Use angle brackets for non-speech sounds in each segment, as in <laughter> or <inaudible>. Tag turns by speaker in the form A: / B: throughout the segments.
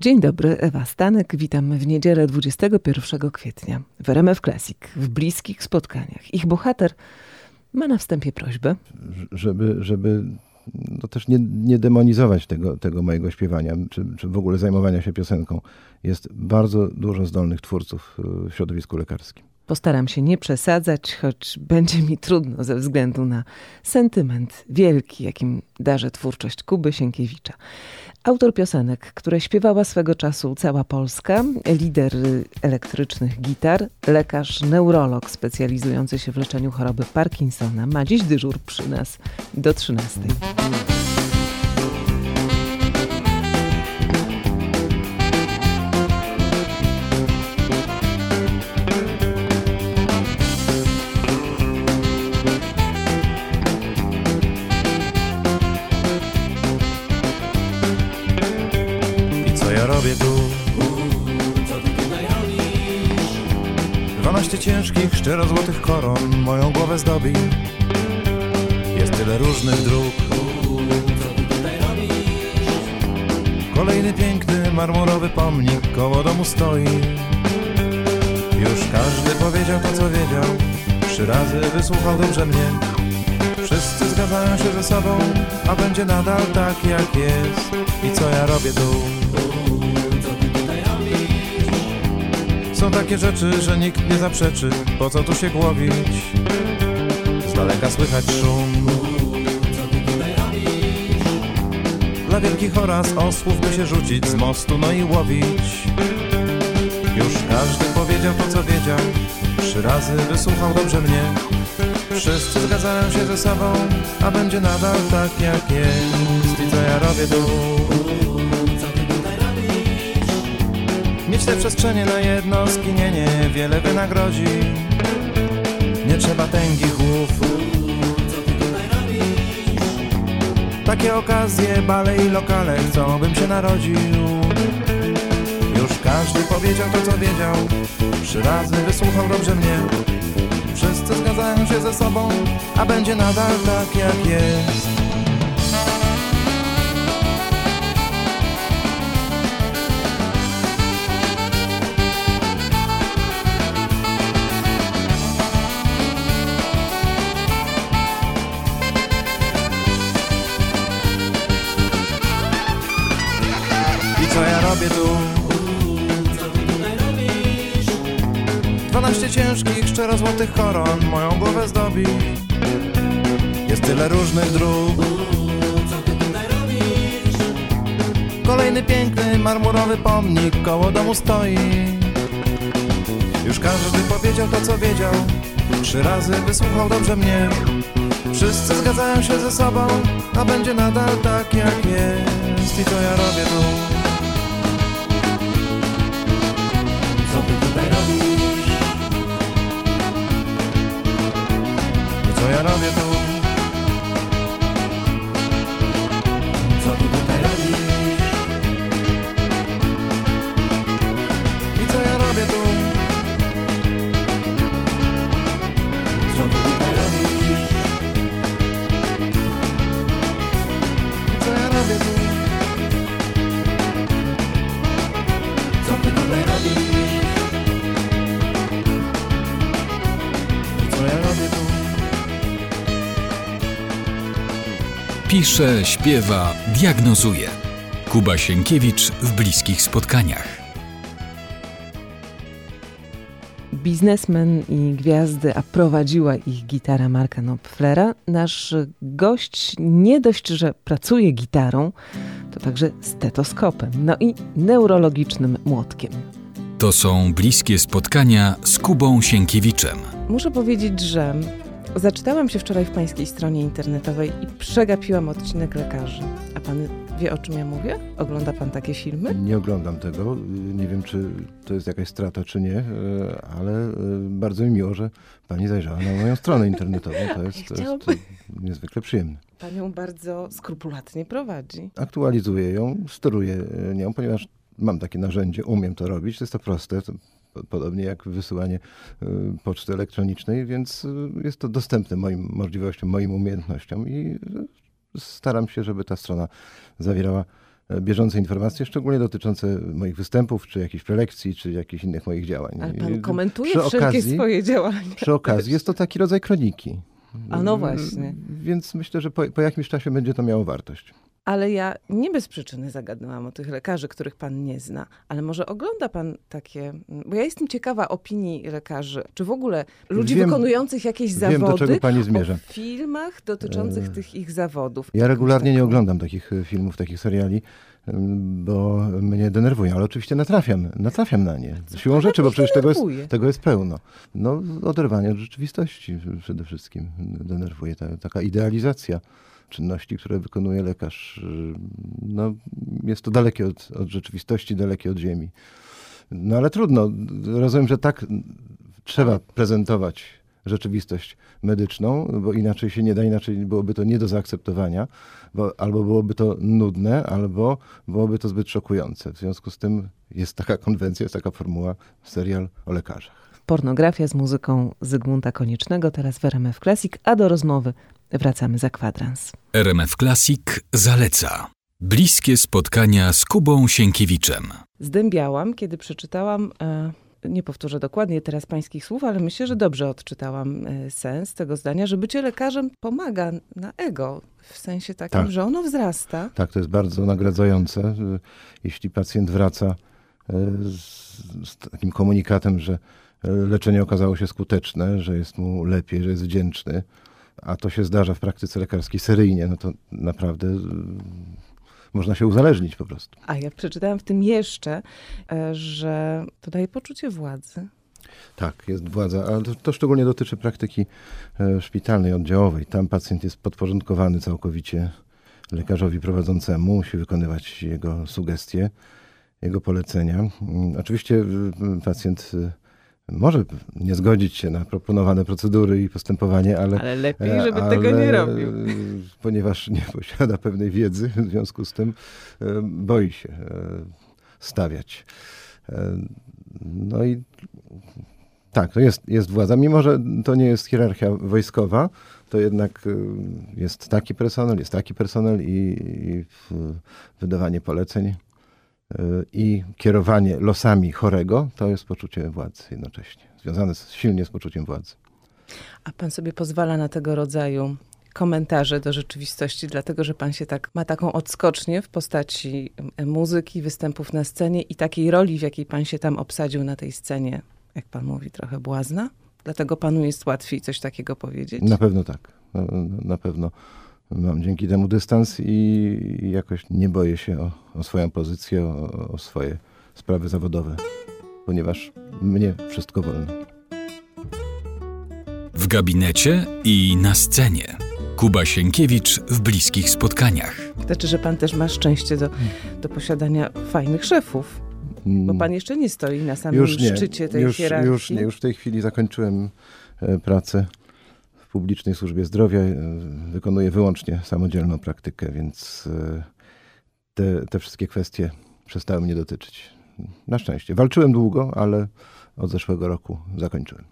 A: Dzień dobry, Ewa Stanek. Witam w niedzielę 21 kwietnia w RMF Classic, w bliskich spotkaniach. Ich bohater ma na wstępie prośbę.
B: Żeby, żeby no też nie, nie demonizować tego, tego mojego śpiewania, czy, czy w ogóle zajmowania się piosenką. Jest bardzo dużo zdolnych twórców w środowisku lekarskim.
A: Postaram się nie przesadzać, choć będzie mi trudno ze względu na sentyment wielki, jakim darzę twórczość Kuby Sienkiewicza. Autor piosenek, które śpiewała swego czasu cała Polska, lider elektrycznych gitar, lekarz neurolog specjalizujący się w leczeniu choroby Parkinsona, ma dziś dyżur przy nas do 13.
C: robię tu? Co ty tutaj robisz? 12 ciężkich, szczero złotych koron moją głowę zdobi. Jest tyle różnych dróg. Co ty tutaj robisz? Kolejny piękny, marmurowy pomnik koło domu stoi. Już każdy powiedział to, co wiedział. Trzy razy wysłuchał dobrze mnie. Wszyscy zgadzają się ze sobą, a będzie nadal tak jak jest. I co ja robię tu? Są takie rzeczy, że nikt nie zaprzeczy. Po co tu się głowić? Z daleka słychać szum. Dla wielkich oraz osłów by się rzucić z mostu No i łowić. Już każdy powiedział to co wiedział. Trzy razy wysłuchał dobrze mnie. Wszyscy zgadzają się ze sobą A będzie nadal tak jak jest. I co ja robię tu? Te przestrzenie na jedno skinienie wiele wynagrodzi. Nie trzeba tęgich łów. Takie okazje, bale i lokale chcą bym się narodził. Już każdy powiedział to co wiedział. Trzy razy wysłuchał dobrze mnie. Wszyscy zgadzają się ze sobą A będzie nadal tak jak jest ciężkich, szczero złotych koron moją głowę zdobi. Jest tyle różnych dróg. Kolejny piękny, marmurowy pomnik koło domu stoi. Już każdy powiedział to, co wiedział. Trzy razy wysłuchał dobrze mnie. Wszyscy zgadzają się ze sobą, a będzie nadal tak jak jest. I to ja robię tu. Co ja robię tu?
D: Pisze, śpiewa, diagnozuje. Kuba Sienkiewicz w bliskich spotkaniach.
A: Biznesmen i gwiazdy, a prowadziła ich gitara Marka Knopflera. Nasz gość nie dość, że pracuje gitarą, to także stetoskopem, no i neurologicznym młotkiem.
D: To są bliskie spotkania z Kubą Sienkiewiczem.
A: Muszę powiedzieć, że Zaczytałam się wczoraj w pańskiej stronie internetowej i przegapiłam odcinek lekarzy. A pan wie o czym ja mówię? Ogląda pan takie filmy?
B: Nie oglądam tego. Nie wiem, czy to jest jakaś strata, czy nie, e, ale e, bardzo mi miło, że pani zajrzała na moją stronę internetową. To jest, to jest niezwykle przyjemne.
A: Panią bardzo skrupulatnie prowadzi.
B: Aktualizuję ją, steruję nią, ponieważ mam takie narzędzie, umiem to robić. To jest to proste. Podobnie jak wysyłanie e, poczty elektronicznej, więc e, jest to dostępne moim możliwościom, moim umiejętnościom i e, staram się, żeby ta strona zawierała e, bieżące informacje, szczególnie dotyczące moich występów, czy jakichś prelekcji, czy jakichś innych moich działań.
A: Ale pan komentuje
B: przy
A: wszelkie
B: okazji-
A: swoje działania.
B: Przy okazji jest to taki rodzaj kroniki.
A: A no właśnie.
B: Więc myślę, że po, po jakimś czasie będzie to miało wartość.
A: Ale ja nie bez przyczyny zagadnęłam o tych lekarzy, których pan nie zna. Ale może ogląda pan takie. Bo ja jestem ciekawa opinii lekarzy, czy w ogóle ludzi
B: Wiem-
A: wykonujących jakieś
B: wiem,
A: zawody.
B: do czego pani zmierza.
A: O filmach dotyczących
B: E,
A: tych ich zawodów.
B: Ja regularnie nie oglądam takich e, filmów, takich seriali, bo mnie denerwują, ale oczywiście natrafiam, natrafiam na nie. Siłą rzeczy, bo przecież tego jest, tego jest pełno. No, oderwanie od rzeczywistości przede wszystkim denerwuje. Ta, taka idealizacja czynności, które wykonuje lekarz. No, jest to dalekie od, od rzeczywistości, dalekie od ziemi. No ale trudno. Rozumiem, że tak trzeba prezentować rzeczywistość medyczną, bo inaczej się nie da, inaczej byłoby to nie do zaakceptowania, bo albo byłoby to nudne, albo byłoby to zbyt szokujące. W związku z tym jest taka konwencja, jest taka formuła, serial o lekarzach.
A: Pornografia z muzyką Zygmunta Koniecznego, teraz w RMF Classic, a do rozmowy wracamy za kwadrans.
D: RMF Classic zaleca. Bliskie spotkania z Kubą Sienkiewiczem.
A: Zdębiałam, kiedy przeczytałam, e, nie powtórzę dokładnie teraz pańskich słów, ale myślę, że dobrze odczytałam e, sens tego zdania, że bycie lekarzem pomaga na ego, w sensie takim,
B: Tak.
A: że ono wzrasta.
B: Tak, to jest bardzo nagradzające, jeśli pacjent wraca y, z, z takim komunikatem, że leczenie okazało się skuteczne, że jest mu lepiej, że jest wdzięczny, a to się zdarza w praktyce lekarskiej seryjnie, no to naprawdę y, można się uzależnić po prostu.
A: A ja przeczytałam w tym jeszcze, e, że to daje poczucie władzy.
B: Tak, jest władza, ale to, to szczególnie dotyczy praktyki e, szpitalnej, oddziałowej. Tam pacjent jest podporządkowany całkowicie lekarzowi prowadzącemu, musi wykonywać jego sugestie, jego polecenia. Mm, Oczywiście y, y, pacjent może nie zgodzić się na proponowane procedury i postępowanie, ale
A: Ale lepiej,
B: E,
A: żeby tego nie
B: ale,
A: robił.
B: e, Ponieważ nie <laughs> posiada pewnej wiedzy, w związku z tym e, boi się stawiać. No i tak, to jest, jest władza. Mimo, że to nie jest hierarchia wojskowa, to jednak jest taki personel, jest taki personel i, i wydawanie poleceń i kierowanie losami chorego to jest poczucie władzy jednocześnie. Związane z, silnie z poczuciem władzy.
A: A pan sobie pozwala na tego rodzaju komentarze do rzeczywistości, dlatego że pan się tak ma taką odskocznię w postaci muzyki, występów na scenie i takiej roli, w jakiej pan się tam obsadził na tej scenie, jak pan mówi, trochę błazna. Dlatego panu jest łatwiej coś takiego powiedzieć.
B: Na pewno tak. Na, na pewno mam dzięki temu dystans i, jakoś nie boję się o, o swoją pozycję, o, o swoje sprawy zawodowe, ponieważ mnie wszystko wolno.
D: W gabinecie i na scenie. Kuba Sienkiewicz w bliskich spotkaniach.
A: Znaczy, że pan też ma szczęście do, do posiadania fajnych szefów, bo pan jeszcze nie stoi na samym
B: już nie,
A: szczycie tej
B: już,
A: hierarchii.
B: już nie, już w tej chwili zakończyłem e, pracę publicznej służbie zdrowia. e, Wykonuję wyłącznie samodzielną praktykę, więc e, te, te wszystkie kwestie przestały mnie dotyczyć. Na szczęście. Walczyłem długo, ale od zeszłego roku zakończyłem.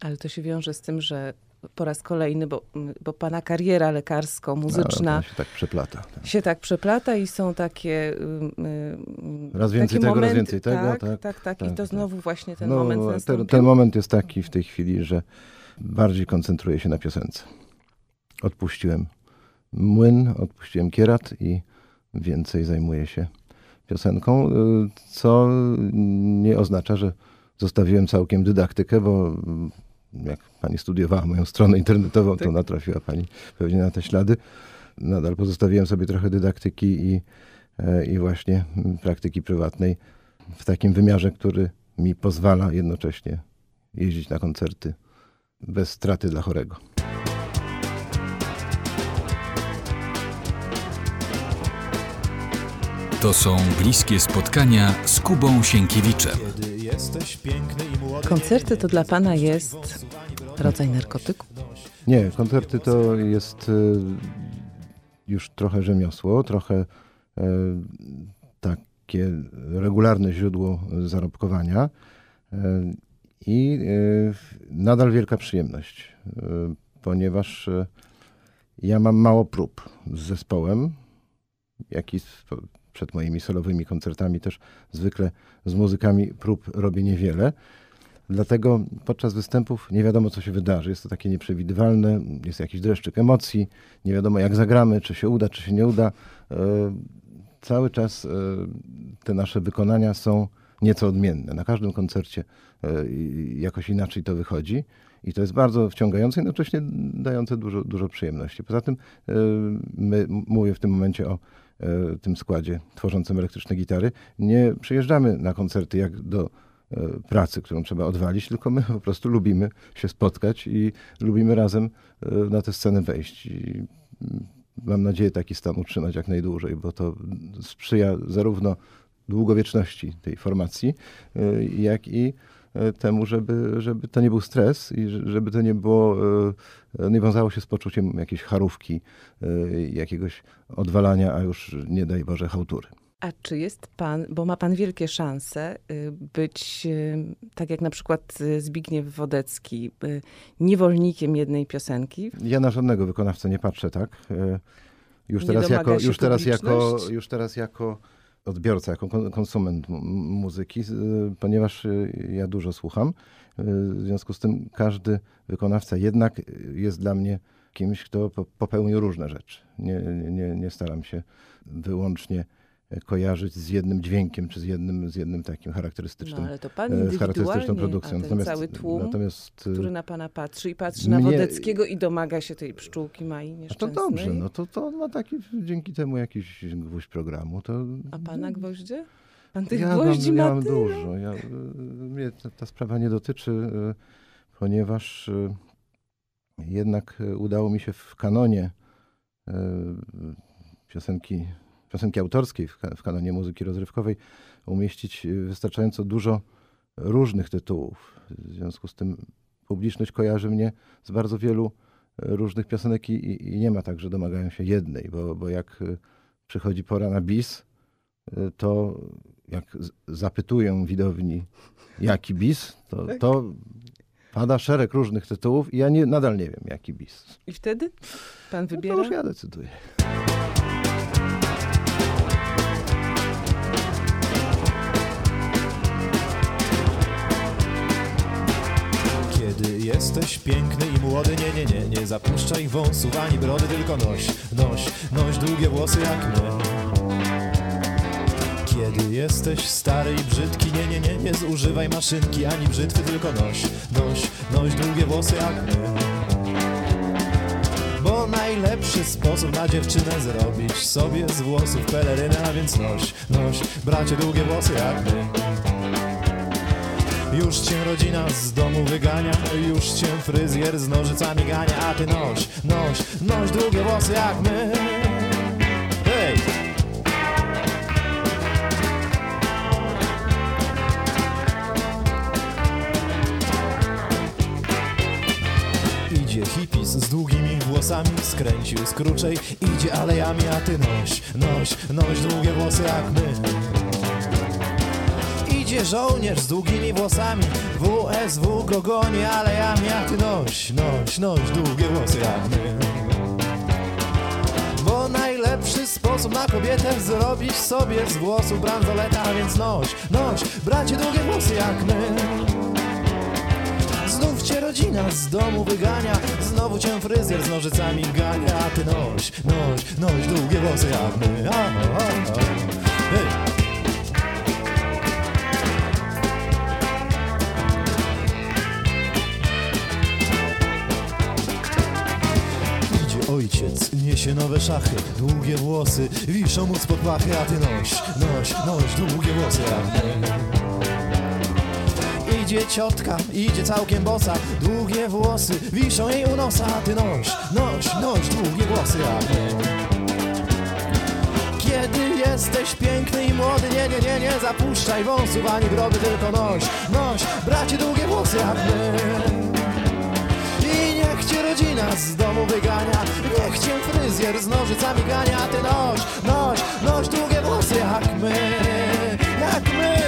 A: Ale to się wiąże z tym, że po raz kolejny, bo, bo pana kariera lekarsko-muzyczna
B: Ale to się tak przeplata. tak.
A: się tak przeplata i są takie. ym,
B: Raz więcej tego, raz
A: momenty,
B: więcej tego,
A: tak,
B: tak,
A: tak, tak. I
B: tak,
A: to
B: tak.
A: znowu właśnie ten
B: No,
A: moment
B: ten, ten moment jest taki w tej chwili, że bardziej koncentruję się na piosence. Odpuściłem młyn, odpuściłem kierat i więcej zajmuję się piosenką, y, co nie oznacza, że zostawiłem całkiem dydaktykę, bo mm, jak pani studiowała moją stronę internetową, to
A: Tak.
B: natrafiła pani pewnie na te ślady. Nadal pozostawiłem sobie trochę dydaktyki i, e, i właśnie mm, praktyki prywatnej w takim wymiarze, który mi pozwala jednocześnie jeździć na koncerty bez straty dla chorego.
D: To są bliskie spotkania z Kubą Sienkiewiczem.
E: Kiedy jesteś piękny i młody.
A: Koncerty to dla pana jest rodzaj narkotyku?
B: Nie, koncerty to jest e, już trochę rzemiosło, trochę e, takie regularne źródło zarobkowania e, i e, nadal wielka przyjemność, e, ponieważ e, ja mam mało prób z zespołem, jak i przed moimi solowymi koncertami też zwykle z muzykami prób robię niewiele. Dlatego podczas występów nie wiadomo, co się wydarzy. Jest to takie nieprzewidywalne, jest jakiś dreszczyk emocji, nie wiadomo, jak zagramy, czy się uda, czy się nie uda. Cały czas te nasze wykonania są nieco odmienne. Na każdym koncercie e, jakoś inaczej to wychodzi. I to jest bardzo wciągające jednocześnie dające dużo, dużo przyjemności. Poza tym e, my, mówię w tym momencie o e, tym składzie tworzącym elektryczne gitary, nie przyjeżdżamy na koncerty jak do pracy, którą trzeba odwalić, tylko my po prostu lubimy się spotkać i lubimy razem na tę scenę wejść. I mm, mam nadzieję taki stan utrzymać jak najdłużej, bo to sprzyja zarówno długowieczności tej formacji, e, jak i e, temu, żeby, żeby to nie był stres i że- żeby to nie było, e, nie wiązało się z poczuciem jakiejś charówki, jakiegoś odwalania, a już nie daj Boże hałtury.
A: A czy jest pan, bo ma pan wielkie szanse y, być, y, tak jak na przykład y, Zbigniew Wodecki, y, niewolnikiem jednej piosenki?
B: Ja na żadnego wykonawcę nie patrzę, tak? Już teraz, jako, już, teraz jako, już teraz jako odbiorca, jako kon- konsument muzyki, z- ponieważ e, ja dużo słucham. e, W związku z tym każdy wykonawca jednak jest dla mnie kimś, kto po- popełnił różne rzeczy. Nie- nie, nie staram się wyłącznie kojarzyć z jednym dźwiękiem, czy z jednym, z jednym takim
A: No
B: charakterystycznym,
A: ale to pan
B: e, z charakterystyczną produkcją.
A: ten cały tłum,
B: natomiast e,
A: który na pana patrzy i patrzy na
B: mnie-
A: Wodeckiego i domaga się tej pszczółki Mai
B: A to
A: nieszczęsnej.
B: dobrze, no to, to on ma taki dzięki temu jakiś gwóźdź programu. To,
A: A pana gwoździe? Pan tych
B: ja
A: gwoździ
B: mam, ja
A: ma
B: mam dużo. Ja, mnie ta, ta sprawa nie dotyczy, ponieważ jednak udało mi się w kanonie piosenki, piosenki autorskiej, w, ka- w kanonie muzyki rozrywkowej umieścić y, wystarczająco dużo różnych tytułów. W związku z tym publiczność kojarzy mnie z bardzo wielu y, różnych piosenek i, i- nie ma tak, że domagają się jednej, bo, bo jak y, przychodzi pora na bis, to jak z- zapytują widowni, jaki bis, to, to pada szereg różnych tytułów i ja nie, nadal nie wiem, jaki bis.
A: I wtedy pan
B: No to
A: wybiera?
B: już ja decyduję.
E: Kiedy jesteś piękny i młody, nie, nie, nie, nie zapuszczaj wąsów ani brody, tylko noś, noś, noś długie włosy jak my. Kiedy jesteś stary i brzydki, nie, nie, nie, nie zużywaj maszynki ani brzytwy, tylko noś, noś, noś długie włosy jak my. Bo najlepszy sposób na dziewczynę zrobić sobie z włosów pelerynę, a więc noś, noś, bracie długie włosy jak my. Już cię rodzina z domu wygania Już cię fryzjer z nożycami gania A ty noś, noś, noś długie włosy jak my Hej! Idzie hipis z długimi włosami Skręcił z kruczej Idzie alejami, a ty noś, noś, noś długie włosy jak my Idzie żołnierz z długimi włosami. WSW go goni alejami A ty noś, noś, noś długie włosy jak my Bo najlepszy sposób na kobietę Zrobić sobie z włosów bransoleta A więc noś, noś, bracie długie włosy jak my. Znów cię rodzina z domu wygania Znowu cię fryzjer z nożycami gania ty noś, noś, noś długie włosy jak my. A, a, a. ojciec, niesie nowe szachy Długie włosy, wiszą mu spod pachy A ty noś, noś, noś długie włosy Idzie ciotka, idzie całkiem bosa Długie włosy, wiszą jej u nosa A ty noś, noś, noś długie włosy Kiedy jesteś piękny i młody Nie, nie, nie, nie zapuszczaj wąsów ani brody Tylko noś, noś, bracie długie włosy niech cię rodzina z domu wygania. Niech cię fryzjer z nożycami gania. Ty noś, noś, noś długie włosy jak my Jak my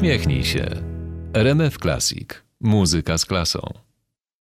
F: Uśmiechnij się. RMF Classic. Muzyka z klasą.